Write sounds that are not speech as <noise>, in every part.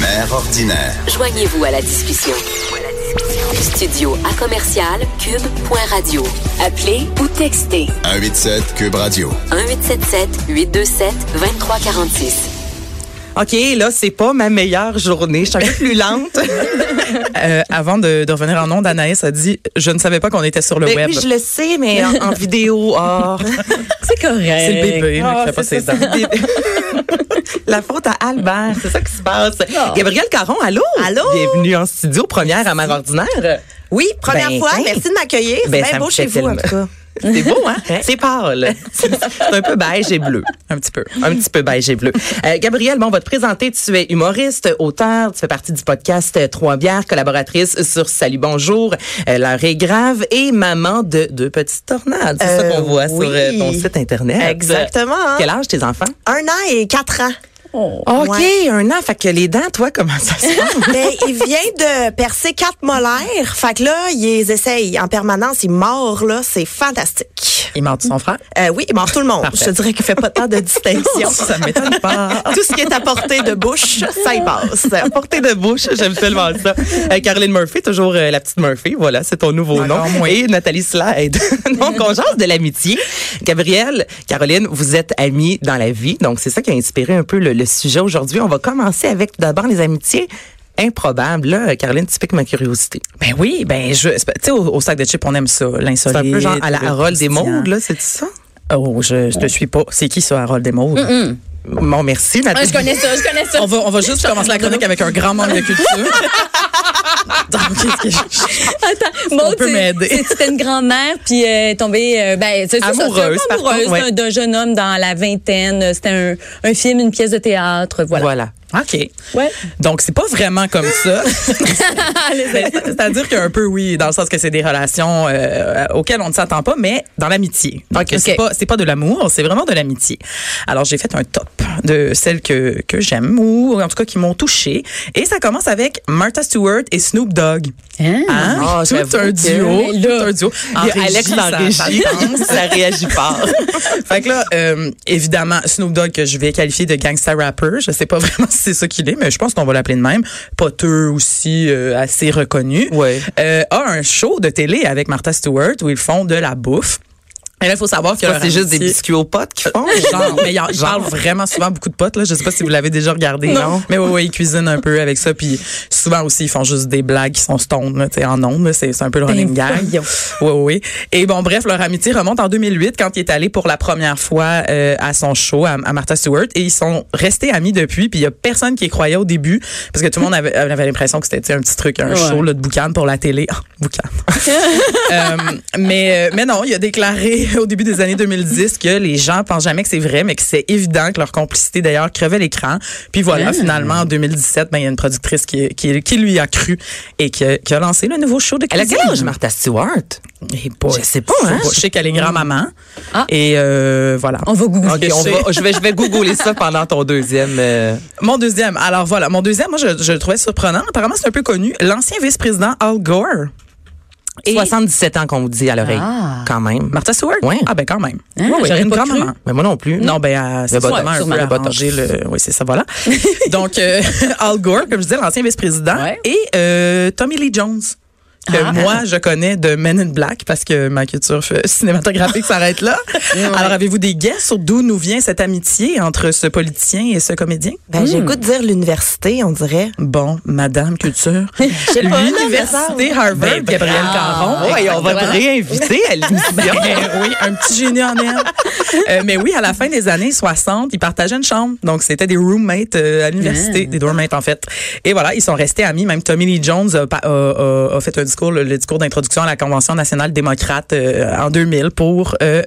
Mère ordinaire. Joignez-vous à la discussion. Studio à commercial cube.radio. Appelez ou textez 187 Cube Radio. 1877 827 2346. OK, là, c'est pas ma meilleure journée. Je suis un peu plus lente. <laughs> Euh, avant de, de revenir en ondes, Anaïs a dit Je ne savais pas qu'on était sur le Ben web. oui, je le sais, mais en, en vidéo, oh. <laughs> C'est correct. C'est le bébé Ah, qui fait pas c'est ses ça, dents. c'est le bébé. <laughs> La faute à Albert, c'est ça qui se passe. Gabriel Caron, allô? Allô? Bienvenue en studio, première à Mère Ordinaire. Oui, première Ben, fois. hein. Merci de m'accueillir. C'est Ben, bien beau chez vous, en tout cas. C'est beau, hein? C'est pâle. <laughs> C'est un peu beige et bleu. Un petit peu. Un petit peu beige et bleu. Euh, Gabrielle, bon, on va te présenter. Tu es humoriste, auteur. Tu fais partie du podcast Trois bières, collaboratrice sur Salut Bonjour, euh, L'heure est grave et maman de deux petites tornades. C'est ça Euh, qu'on voit oui. sur euh, ton site Internet. Exactement. Quel âge tes enfants? Un an et quatre ans. OK, Ouais. un an. Fait que les dents, toi, comment ça se <laughs> passe? Ben, il vient de percer quatre molaires. Fait que là, il les essaye en permanence. Il mord, là. C'est fantastique. Il mord son frère? Euh, oui, il mord tout le monde. Parfait. Je te dirais qu'il fait pas tant de distinction. <laughs> Ça m'étonne pas. Tout ce qui est à portée de bouche, ça y passe. À portée de bouche, j'aime tellement ça. Euh, Caroline Murphy, toujours euh, la petite Murphy, voilà, c'est ton nouveau nom. Et Nathalie Slade. <laughs> donc, on jase de l'amitié. Gabrielle, Caroline, vous êtes amies dans la vie, donc c'est ça qui a inspiré un peu le, le sujet aujourd'hui. On va commencer avec tout d'abord les amitiés improbables. Là, Caroline, tu piques ma curiosité. Ben oui, ben je, tu sais, au, au sac de chips, on aime ça, l'insolite. C'est un peu genre à la Harold des. Mondes, là, c'est ça? Oh, je, je te suis pas. C'est qui ça, Harold Desmaudes? Bon, merci, Ah, Nathalie. ça, je connais ça. On va, on va juste commencer la chronique avec un grand manque de culture. <laughs> Donc, qu'est-ce que je- Attends, Maud, peut m'aider? c'était une grand-mère, puis euh, tombée, euh, ben, c'est ça, Amoureuse, amoureuse ouais. d'un- d'un jeune homme dans la vingtaine. C'était un, un film, une pièce de théâtre, voilà. Voilà. OK. Ouais. Donc, c'est pas vraiment comme ça. <laughs> C'est-à-dire qu'un peu, oui, dans le sens que c'est des relations euh, auxquelles on ne s'attend pas, mais dans l'amitié. Donc, c'est Ok. pas, c'est pas de l'amour, c'est vraiment de l'amitié. Alors, j'ai fait un top de celles que, que j'aime ou en tout cas qui m'ont touché. Et ça commence avec Martha Stewart et Snoop Dogg. Hein? Ah, tout j'avoue un duo. Tout un duo. En Il y a Alex dans ça- la régie, ça réagit pas. <laughs> fait que là, euh, évidemment, Snoop Dogg, que je vais qualifier de gangsta rapper, je sais pas <laughs> vraiment si c'est ça qu'il est, mais je pense qu'on va l'appeler de même. Poteux aussi, euh, assez reconnu. Ouais. Euh, a un show de télé avec Martha Stewart où ils font de la bouffe. Et là, il faut savoir que c'est juste des biscuits aux potes qu'ils font. Genre, mais il, en- il parle vraiment souvent beaucoup de potes là. Je sais pas si vous l'avez déjà regardé. Non. Mais oui, oui, ils cuisinent un peu avec ça. Puis souvent aussi, ils font juste des blagues qui sont stone, là, en ondes. là. C'est un peu le running gag. Oui, oui. Et bon, bref, leur amitié remonte en 2008 quand il est allé pour la première fois euh, à son show à, à Martha Stewart. Et ils sont restés amis depuis. Puis il y a personne qui y croyait au début parce que tout le monde avait, avait l'impression que c'était un petit truc, un Ouais. show là, de boucan pour la télé. Ah, boucan. <laughs> Euh, mais, euh, mais non, il a déclaré <laughs> au début des années 2010 que les gens pensent jamais que c'est vrai, mais que c'est évident que leur complicité d'ailleurs crevait l'écran. Puis voilà, finalement, en 2017, ben, il y a une productrice qui, qui, qui lui a cru et qui a, qui a lancé le nouveau show de Elle a cuisine. quel âge, Martha Stewart? Et boy, Je sais pas, hein? Je sais qu'elle est grand-maman. Ah. Et euh, voilà. On va googler. Ok, on va, je vais, je vais googler ça pendant ton deuxième. euh, Mon deuxième. Alors voilà, mon deuxième, moi, je, je le trouvais surprenant. Apparemment, c'est un peu connu. L'ancien vice-président Al Gore. Et 77 ans qu'on vous dit à l'oreille. Ah. Quand même. Martha Stewart? Ouais. Ah ben quand même. Hein, Oui, oui, une pas cru. Mais moi non plus. Non, ben, euh, c'est le, oui, c'est ça, voilà. <laughs> Donc, euh, <laughs> Al Gore, comme je disais, l'ancien vice-président, Ouais. et euh, Tommy Lee Jones. Que Ah. moi, je connais de Men in Black parce que ma culture cinématographique <laughs> s'arrête là. Alors, avez-vous des guesses sur d'où nous vient cette amitié entre ce politicien et ce comédien? Ben, j'ai le goût de dire l'université, on dirait. Bon, Madame Culture. <laughs> L'Université Harvard, Ben, Gabriel Caron. Ouais, on va te réinviter à l'émission. <laughs> Ben oui, un petit génie en herbe. Euh, mais oui, à la fin des années 60, ils partageaient une chambre. Donc, c'était des roommates euh, à l'université, des dormmates en fait. Et voilà, ils sont restés amis. Même Tommy Lee Jones a, pa- a- a- a fait un discours discours, le, le discours d'introduction à la Convention nationale démocrate euh, en 2000 pour euh,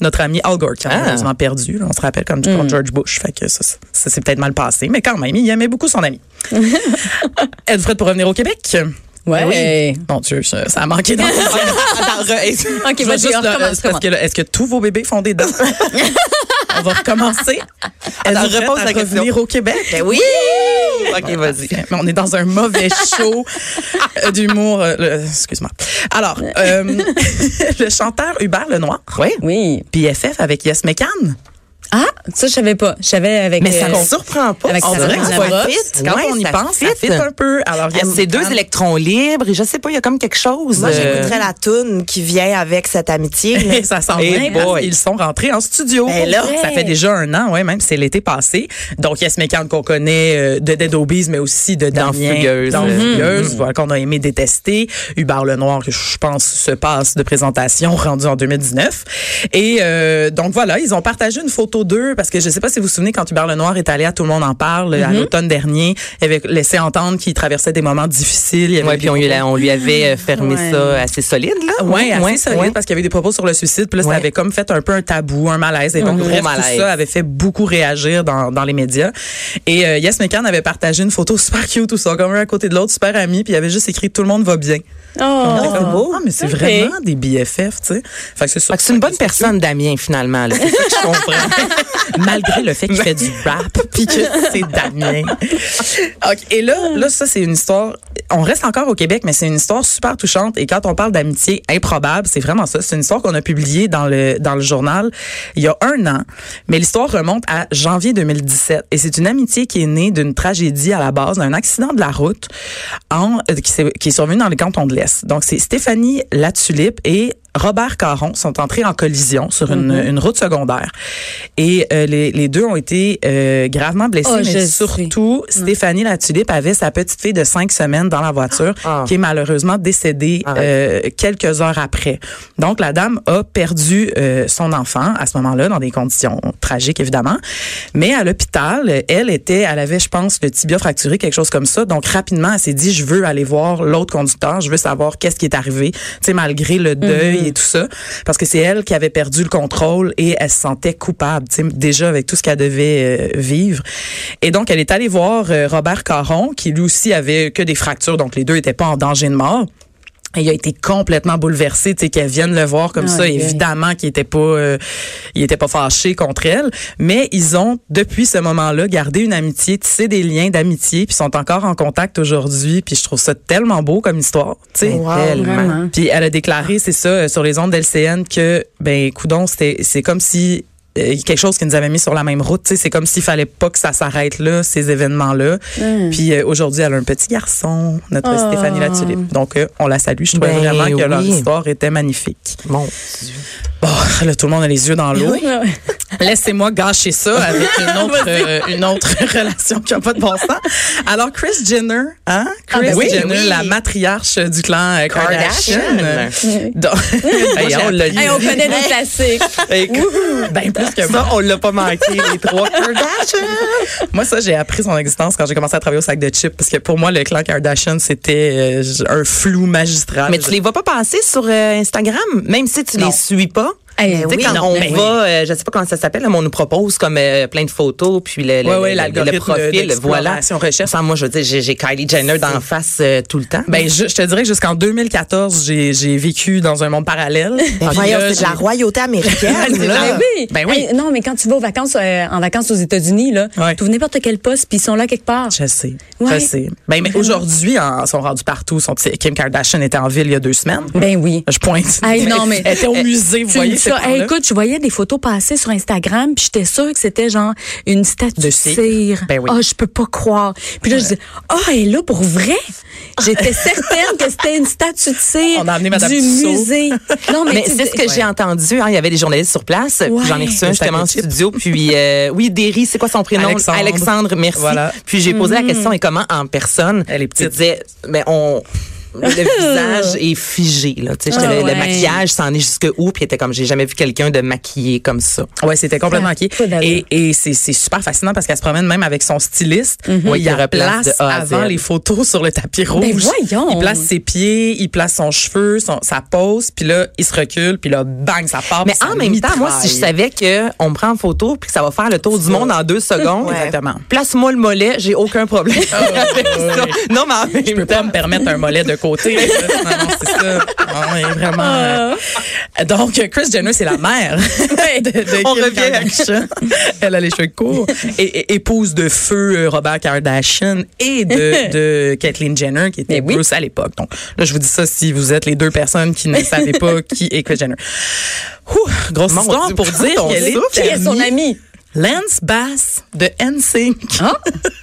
notre ami Al Gore, qui a Ah. malheureusement perdu. on se rappelle comme Hmm. George Bush. Fait que ça, ça, ça s'est peut-être mal passé. Mais quand même, il aimait beaucoup son ami. <laughs> Êtes-vous prête pour revenir au Québec? Ouais. Mon Dieu, ça, ça a manqué dans <laughs> OK, Je vais vas-y, juste on le- recommence. parce que là, est-ce que tous vos bébés font des dents? <laughs> On va recommencer. Attends, Êtes-vous prête repose à la question. revenir au Québec? Ben oui. OK, vas-y. Mais on est dans un mauvais show euh, d'humour. euh, Excuse-moi. Alors, euh, <laughs> le chanteur Hubert Lenoir, Oui. Oui. BFF avec Yes McCann. Ah, ça, je savais pas. Je savais avec. Mais ça euh, me surprend pas. avec On dirait que ça fit. Quand Ouais, on y ça pense, ça fit. fit un peu. Alors, Yes C'est deux McCann- électrons libres et je sais pas, il y a comme quelque chose. Moi, euh, j'écouterais la toune qui vient avec cette amitié. <laughs> ça s'en vient parce boy. qu'ils sont rentrés en studio. Ben là. ça fait déjà un an, ouais, même si c'est l'été passé. Donc, Yes McCann qu'on connaît euh, de Dead Obies, mais aussi de Dans Damien. Fugueuse. Dans Mhm. Fugueuse, voilà, qu'on a aimé détester. Hubert Lenoir, que je pense se passe de présentation rendu en 2019. Et euh, donc, voilà, ils ont partagé une photo d'eux parce que je sais pas si vous vous souvenez quand Hubert Lenoir est allé à Tout le monde en parle à l'automne dernier, il avait laissé entendre qu'il traversait des moments difficiles. Il avait Ouais, puis on, lui a- on lui avait euh, fermé Ouais. ça assez solide, là. Ouais, assez solide parce qu'il y avait des propos sur le suicide. Puis là, ça avait comme fait un peu un tabou, un malaise. Et donc, gros bref, malaise. tout ça avait fait beaucoup réagir dans, dans les médias. Et euh, Yes McCann avait partagé une photo super cute, tout ça, comme un à côté de l'autre, super amis. Puis il avait juste écrit « Tout le monde va bien Oh, c'est beau. Ah, mais c'est Ok. vraiment des BFF, tu sais. Fait que c'est une bonne personne, Damien, finalement. là. Je comprends. <laughs> <laughs> malgré le fait qu'il fait du rap puis que c'est Damien. Et là là ça c'est une histoire on reste encore au Québec mais c'est une histoire super touchante et quand on parle d'amitié improbable, c'est vraiment ça, c'est une histoire qu'on a publiée dans le dans le journal il y a un an, mais l'histoire remonte à janvier 2017 et c'est une amitié qui est née d'une tragédie à la base, d'un accident de la route euh, qui, s'est- qui est survenu dans les cantons de l'Est. Donc c'est Stéphanie Latulippe et Robert Caron sont entrés en collision sur une, une route secondaire. Et euh, les, les deux ont été euh, gravement blessés, Oh, mais sais. surtout, Stéphanie Latulippe avait sa petite fille de cinq semaines dans la voiture, Ah. qui est malheureusement décédée euh, quelques heures après. Donc, la dame a perdu son enfant à ce moment-là, dans des conditions tragiques, évidemment. Mais à l'hôpital, elle était, elle avait, je pense, le tibia fracturé, quelque chose comme ça. Donc, rapidement, elle s'est dit, je veux aller voir l'autre conducteur, je veux savoir qu'est-ce qui est arrivé, tu sais, malgré le deuil et tout ça. Parce que c'est elle qui avait perdu le contrôle et elle se sentait coupable, déjà avec tout ce qu'elle devait euh, vivre. Et donc, elle est allée voir euh, Robert Caron, qui lui aussi avait que des fractures, donc les deux étaient pas en danger de mort. Il a été complètement bouleversé, tu sais, qu'elle vienne le voir comme ça. Évidemment qu'il était pas, euh, il était pas fâché contre elle, mais ils ont depuis ce moment-là gardé une amitié, tissé des liens d'amitié, puis sont encore en contact aujourd'hui. Puis je trouve ça tellement beau comme histoire, tu sais. Wow, Tellement. Puis elle a déclaré, c'est ça, euh, sur les ondes d'LCN que, ben, coudon, c'était, c'est comme si euh, quelque chose qui nous avait mis sur la même route. Tu sais, c'est comme s'il fallait pas que ça s'arrête là, ces événements-là. Puis euh, aujourd'hui, elle a un petit garçon, notre Oh. Stéphanie Latulippe. Donc, euh, on la salue. Je trouvais Ben vraiment que leur histoire était magnifique. Mon Bon, là, tout le monde a les yeux dans <laughs> l'eau. Laissez-moi gâcher ça avec une <laughs> autre, euh, une autre <laughs> relation qui n'a pas de bon sens. Alors, Chris Jenner, hein? Chris Ah, ben oui, Jenner, oui. la matriarche du clan euh, Kardashian. Kardashian. <laughs> Donc, Hey, on Hey, on connaît nos classiques. ben plus que moi. Ça, on l'a pas manqué, les trois Kardashian. Moi, ça, j'ai appris son existence quand j'ai commencé à travailler au sac de chips. Parce que pour moi, le clan Kardashian, c'était euh, un flou magistral. Mais tu les vois pas passer sur Instagram, même si tu Non. les suis pas? Hey, Tu sais, oui, quand non, on mais va, euh, je sais pas comment ça s'appelle, mais on nous propose comme euh, plein de photos, puis le, le, ouais, le- l'algorithme le profil, voilà. recherche. Sans moi, je veux dire, j'ai- j'ai Kylie Jenner d'en face euh, tout le temps. Ben, je, je te dirais que jusqu'en 2014, j'ai, j'ai vécu dans un monde parallèle. <laughs> Ben c'est de la royauté américaine. <laughs> Là. Ben oui. Ben oui. Hey, non, mais quand tu vas aux vacances, euh, en vacances aux États-Unis, là, tu ouvres n'importe quel poste, puis ils sont là quelque part. Je sais. Ouais. Je sais. Ben, mais aujourd'hui, ils sont rendus partout. Sont, Kim Kardashian était en ville il y a deux semaines. Ben oui. Je pointe. Hey, non, mais- Elle était au musée, vous voyez. Ça. Hey, écoute, je voyais des photos passer sur Instagram, puis j'étais sûre que c'était genre une statue de cire. Ben oui. Ah, je peux pas croire. Puis là, je dis, ah, elle est là pour vrai? J'étais certaine que c'était une statue de cire On a amené Madame du Tussaud. musée. Non, mais, Mais c'est ce que j'ai entendu. hein, il y avait des journalistes sur place. Ouais. J'en ai reçu un justement en studio. Puis euh, oui, Derry, c'est quoi son prénom? Alexandre. merci. Voilà. Puis j'ai posé la question et comment en personne? Elle est petite. Je disais, mais on le visage <laughs> est figé. Là, tu sais, j'étais Ah le, le maquillage s'en est jusque où, puis était comme, j'ai jamais vu quelqu'un de maquillé comme ça. Ouais, c'était complètement maquillé. d'allure. Et, et c'est, c'est super fascinant parce qu'elle se promène même avec son styliste. Oui, il il replace de avant les photos sur le tapis rouge. Ben voyons. Il place ses pieds, il place son cheveu, son, sa pose, puis là, il se recule, puis là, bang, ça part. Mais en même temps, moi, si je savais que on me prend en photo puis que ça va faire le tour du monde en deux <laughs> secondes, Ouais. Exactement. place-moi le mollet, j'ai aucun problème. ça. Non, mais en même Je peux temps, pas me permettre un mollet de côté. <laughs> non, non, c'est ça. Non, elle est vraiment. euh, Donc, Chris Jenner, c'est la mère de, de On Kim revient à- Kardashian. Elle a les cheveux courts. Et, et- épouse de feu euh, Robert Kardashian et de, de Kathleen Jenner, qui était oui. Bruce à l'époque. Donc, là, je vous dis ça si vous êtes les deux personnes qui ne savez pas <laughs> qui est Chris Jenner. Ouh, grosse Mon histoire Dieu, pour dire qu'elle est est son ami? Lance Bass de NSYNC.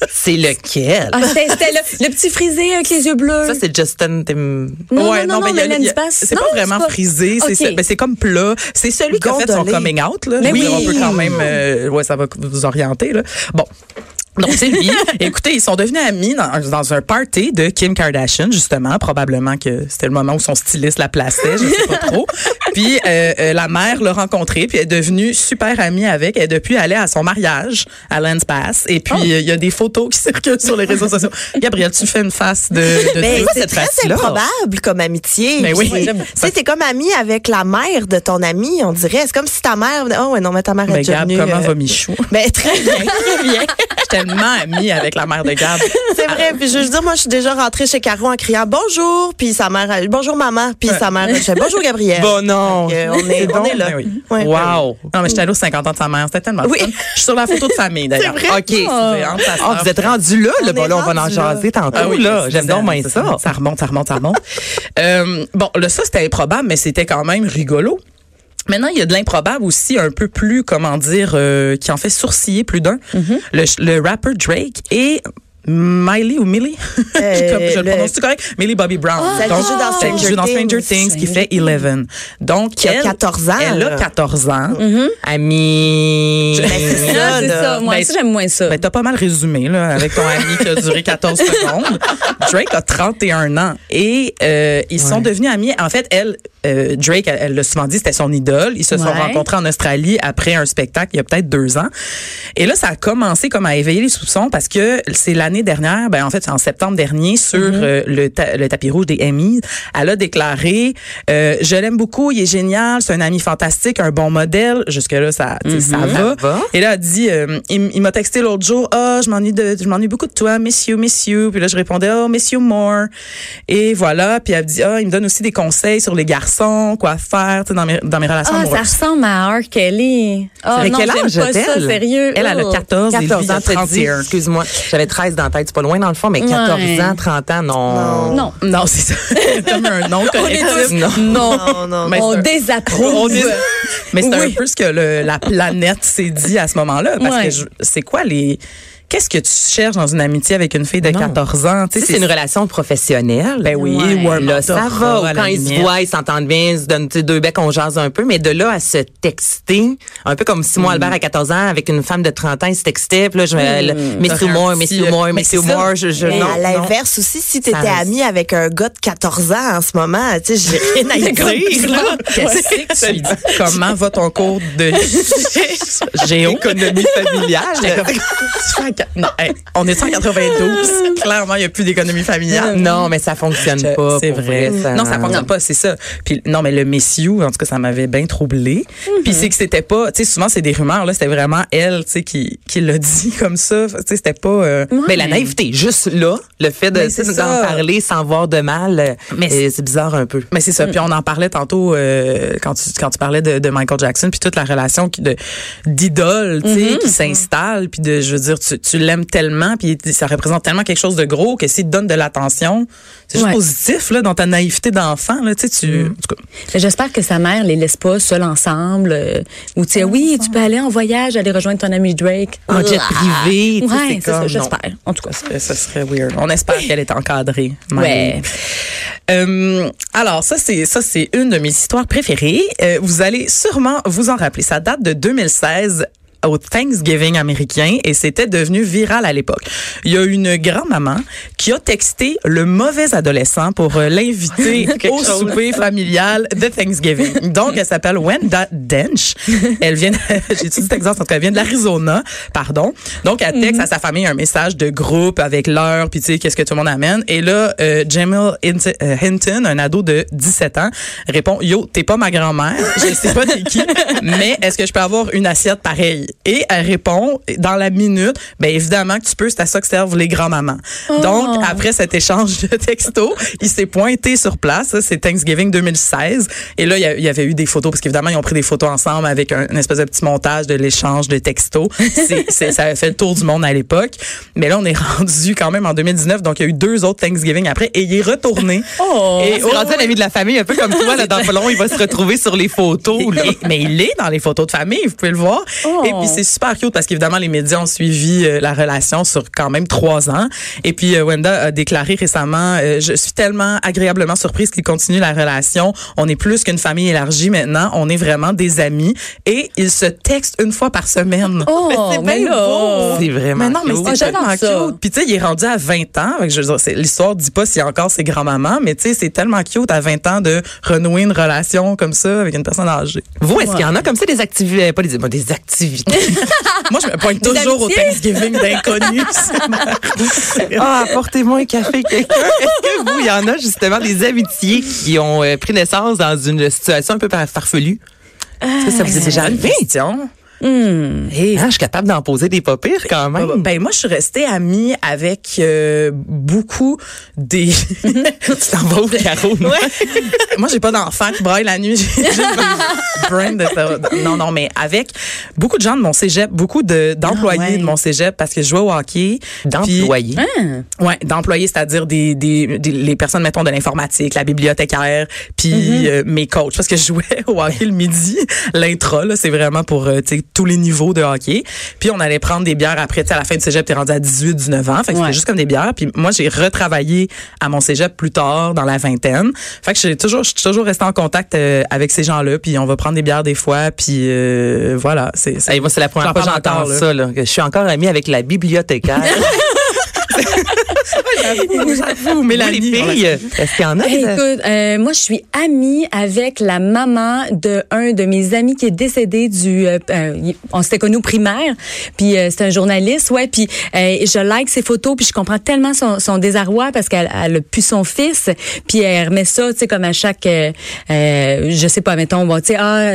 c'est lequel? Ah, c'était le, le petit frisé avec les yeux bleus. Ça, c'est Justin Tim. Non, ouais, non, non, mais mais Lance Bass. c'est pas vraiment pas- frisé, c'est ben, comme plat. C'est celui qui a fait son coming out là. Mais oui. on peut quand même euh, ouais, ça va vous orienter là. Bon. Donc, c'est lui. <laughs> Écoutez, ils sont devenus amis dans, dans un party de Kim Kardashian, justement. Probablement que c'était le moment où son styliste la plaçait, je sais pas <laughs> trop. Puis, euh, euh, la mère l'a rencontré, puis elle est devenue super amie avec. Elle est depuis allée à son mariage à Lance Bass. Et puis, euh, il y a des photos qui circulent sur les réseaux sociaux. Gabriel, tu fais une face de, de Mais c'est cette très improbable comme amitié. Mais oui. Tu sais, t'es comme ami avec la mère de ton ami, on dirait. C'est comme si ta mère. Oh, ouais, non, mais ta mère est Mais Gab, venue, comment euh, va Michou? <laughs> Ben, très bien, très bien. Amie avec la mère de Gab. <laughs> C'est vrai. Puis je veux dire, moi, je suis déjà rentrée chez Caro en criant bonjour, puis sa mère, bonjour maman, puis sa mère, je bonjour Gabriel. Bon, non. On est, on est là. Ben oui. Ouais. Wow. Non, mais j'étais allée aux 50 ans de sa mère. C'était tellement Oui. fun. Je suis sur la photo de famille, d'ailleurs. OK. Ah, vous êtes rendu là, le bon, là, on va en jaser tantôt, Ah oui, là. J'aime donc bien ça. Ça remonte, ça remonte, ça remonte. Euh, bon, là, ça, c'était improbable, mais c'était quand même rigolo. Maintenant, il y a de l'improbable aussi, un peu plus, comment dire, euh, qui en fait sourciller plus d'un. Mm-hmm. le, le rapper Drake et Miley ou Millie, <laughs> Euh, Comme je le le- prononce correct, Millie Bobby Brown. Celle qui joue dans Stranger joue dans Stranger Things. Things, qui fait Eleven. Donc, Qui a elle- 14 ans, Elle a là. 14 ans. Ami. Ben, c'est ça, Ah, c'est là. ça. Moi Ben, j'aime moins ça. Ben, t'as pas mal résumé, là, avec ton ami qui a duré <laughs> 14 secondes. Drake a 31 ans et euh, ils sont devenus amis. En fait, elle, euh, Drake, elle elle l'a souvent dit, c'était son idole. Ils se sont Ouais. rencontrés en Australie après un spectacle il y a peut-être deux ans. Et là, ça a commencé comme à éveiller les soupçons parce que c'est l'année dernière, ben en fait, c'est en septembre dernier, sur euh, le, ta- le tapis rouge des Emmys, elle a déclaré euh, Je l'aime beaucoup, il est génial, c'est un ami fantastique, un bon modèle. Jusque-là, ça, tu sais, ça va. va. Et là, elle dit, euh, il, il m'a texté l'autre jour, ah, je m'ennuie de, je m'ennuie beaucoup de toi, miss you, miss you. Puis là, je répondais, oh, miss you more. Et voilà. Puis elle me dit, ah, il me donne aussi des conseils sur les garçons, quoi faire, dans mes, dans mes relations Ah, ça ressemble à R. Kelly. Ah, Mais non, quel âge pas ça, sérieux. Elle, elle a Oh. 14, et lui, 14 il a ans, t'as dit, 31. excuse-moi. J'avais 13 dans la tête, c'est pas loin dans le fond, mais 14 Ouais. ans, 30 ans, non. Non. Non, c'est ça. <laughs> Comme un nom <laughs> collectif. Non. Non. Non, non, Mais On désapprouve. On Mais c'est un peu ce que le- la planète s'est dit à ce moment-là. Parce Ouais. que c'est quoi les. Qu'est-ce que tu cherches dans une amitié avec une fille de Non. 14 ans? Tu sais, c'est une relation professionnelle. Ben oui, Ouais. ou un Là, ça va. Ou quand ils se voient, ils s'entendent bien, ils se donnent tu sais, deux becs, on jase un peu. Mais de là à se texter, un peu comme Simon Albert à 14 ans, avec une femme de 30 ans, il se textait. Puis là, je me you un more, petit- Miss you more, Mais Miss c'est more. Je, je, Mais non, à l'inverse aussi, si tu Ça étais reste. ami avec un gars de 14 ans en ce moment, tu sais, j'ai rien à <laughs> dire. là. <laughs> Qu'est-ce que tu dis? <laughs> Comment va ton cours de géo? Économie familiale? Non, hey, on est en 92. <laughs> Clairement, il n'y a plus d'économie familiale. Non, mais ça fonctionne Je- pas. C'est pour vrai. ça. Non, ça fonctionne pas, c'est ça. Puis non, mais le messiou, en tout cas, ça m'avait bien troublé. Puis c'est que c'était pas, tu sais, souvent c'est des rumeurs là, c'était vraiment elle, tu sais, qui qui l'a dit <laughs> comme ça. Tu sais, c'était pas. euh, Mais la naïveté, juste là, le fait de d'en parler sans voir de mal, euh, Mais euh, c'est bizarre un peu. Mais c'est ça. Puis on en parlait tantôt euh, quand tu quand tu parlais de, de Michael Jackson puis toute la relation qui de d'idole, tu sais, qui s'installe puis de je veux dire tu, tu l'aimes tellement puis ça représente tellement quelque chose de gros que s'il te donne de l'attention, c'est juste Ouais. positif là dans ta naïveté d'enfant là, tu sais tu en tout cas, Mais J'espère que sa mère les laisse pas seuls ensemble. euh, ou tu sais, oui, tu peux aller en voyage, aller rejoindre ton ami Drake. En jet privé, tu Ouais, c'est c'est ça, j'espère. En tout cas. ça, ça serait weird. On espère qu'elle est encadrée. Ouais. Euh, alors ça c'est ça c'est une de mes histoires préférées. Euh, vous allez sûrement vous en rappeler. Ça date de 2016. Au Thanksgiving américain et c'était devenu viral à l'époque. Il y a une grand-maman qui a texté le mauvais adolescent pour euh, l'inviter <laughs> au souper familial de Thanksgiving. Donc, elle s'appelle Wenda Dench. Elle vient, <laughs> j'ai dit exemple, en tout cas, elle vient de l'Arizona, pardon. Donc, elle texte à sa famille un message de groupe avec l'heure, puis tu sais, qu'est-ce que tout le monde amène. Et là, euh, Jamil euh, Hinton, un ado de 17 ans, répond, yo, t'es pas ma grand-mère, je sais pas t'es qui, <laughs> mais est-ce que je peux avoir une assiette pareille? Et elle répond, dans la minute, ben évidemment que tu peux, c'est à ça que servent les grands-mamans. Donc, après cet échange de textos, il s'est pointé sur place, c'est Thanksgiving 2016, et là, il y avait eu des photos, parce qu'évidemment, ils ont pris des photos ensemble avec un, une espèce de petit montage de l'échange de textos. C'est, ça avait fait le tour du monde à l'époque. Mais là, on est rendu quand même en 2019, donc il y a eu deux autres Thanksgiving après, et il est retourné. Oh. Et C'est rendu un ami de la famille, un peu comme toi, là, dans pas long, il va se retrouver sur les photos, <laughs> là. Et- mais il est dans les photos de famille, vous pouvez le voir. Oh. Et puis c'est super cute parce qu'évidemment les médias ont suivi euh, la relation sur quand même trois ans. Et puis euh, Wenda a déclaré récemment, euh, je suis tellement agréablement surprise qu'il continue la relation. On est plus qu'une famille élargie maintenant. On est vraiment des amis. Et ils se textent une fois par semaine. Oh, <laughs> c'est mais bien beau. C'est vraiment Mais non, mais c'est Ah, tellement cute. Puis tu sais, il est rendu à 20 ans. Fait que je veux dire, c'est- l'histoire dit pas s'il y a encore ses grands-mamans, mais tu sais, c'est tellement cute à 20 ans de renouer une relation comme ça avec une personne âgée. Vous, est-ce qu'il y en a comme ça des activités, pas des, bon, des activités? Moi, je me pointe toujours au Thanksgiving d'inconnus. <laughs> Ah, apportez-moi un café, quelqu'un. <laughs> Est-ce que vous, il y en a justement des amitiés qui ont euh, pris naissance dans une situation un peu par- farfelue? Est-ce que ça vous est déjà arrivé? Question. Hey, hein, je suis capable d'en poser des pas pires quand même. Ben moi, je suis restée amie avec euh, beaucoup des. <laughs> tu t'en vas où, Caro? <laughs> moi, j'ai pas d'enfants qui braillent la nuit. <laughs> Brains de- Non, non, mais avec beaucoup de gens de mon cégep, beaucoup de d'employés Ah ouais. de mon cégep, parce que je jouais au hockey. D'employés. Puis- Ouais, d'employés, c'est-à-dire des, des, des- les personnes mettons de l'informatique, la bibliothécaire, puis Mm-hmm. euh, mes coachs parce que je jouais au hockey le midi, l'intra là, c'est vraiment pour euh, tous les niveaux de hockey. Puis on allait prendre des bières après, tu sais à la fin du cégep, t'es rendu à 18, 19 ans, fait que Ouais. c'était juste comme des bières. Puis moi j'ai retravaillé à mon cégep plus tard dans la vingtaine. Fait que j'ai toujours je suis toujours restée en contact euh, avec ces gens-là, puis on va prendre des bières des fois, puis euh, voilà, c'est c'est- Hey, moi, c'est la première fois que j'entends ça. Là, je suis encore amie avec la bibliothécaire. <laughs> J'avoue, j'avoue, Vous, les Mélanie. filles, est-ce qu'il y en a? Hey, des- écoute, euh, moi, je suis amie avec la maman de un de mes amis qui est décédé du. euh, euh, on s'était connus au primaire, puis euh, c'est un journaliste, ouais. Puis euh, je like ses photos, puis je comprends tellement son, son désarroi parce qu'elle elle a pu son fils, puis elle remet ça, tu sais, comme à chaque, euh, euh, je sais pas, mettons, bon, tu sais, ah,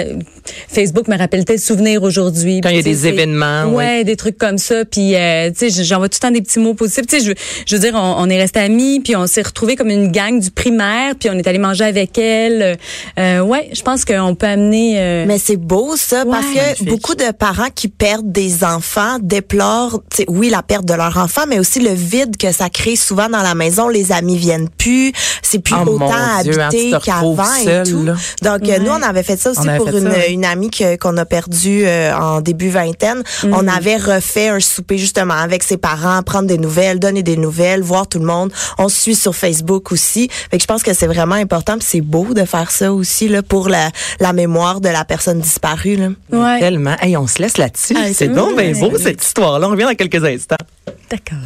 Facebook me rappelle tel souvenir aujourd'hui. Quand il y a des événements, Ouais, des trucs comme ça. Puis, euh, tu sais, j'envoie tout le temps des petits mots positifs. Tu sais, je, je veux dire, on, on est restés amis, puis on s'est retrouvés comme une gang du primaire, puis on est allé manger avec elle. Euh, ouais, je pense qu'on peut amener. euh, Mais c'est beau ça parce que beaucoup de parents qui perdent des enfants déplorent, tu sais, oui la perte de leur enfant, mais aussi le vide que ça crée souvent dans la maison. Les amis viennent plus, c'est plus Oh, autant hein, habité retrouves qu'avant et tout. là. Donc euh, nous on avait fait ça aussi pour une, ça, une amie que- qu'on a perdue euh, en début vingtaine. On avait refait un souper justement avec ses parents, prendre des nouvelles, donner des nouvelles, voir tout le monde. On se suit sur Facebook aussi. Fait que je pense que c'est vraiment important, puis c'est beau de faire ça aussi là pour la, la mémoire de la personne disparue là. ouais. Tellement. Hey, on se laisse là-dessus. Ah, c'est donc bien beau, cette histoire-là. On revient dans quelques instants. D'accord.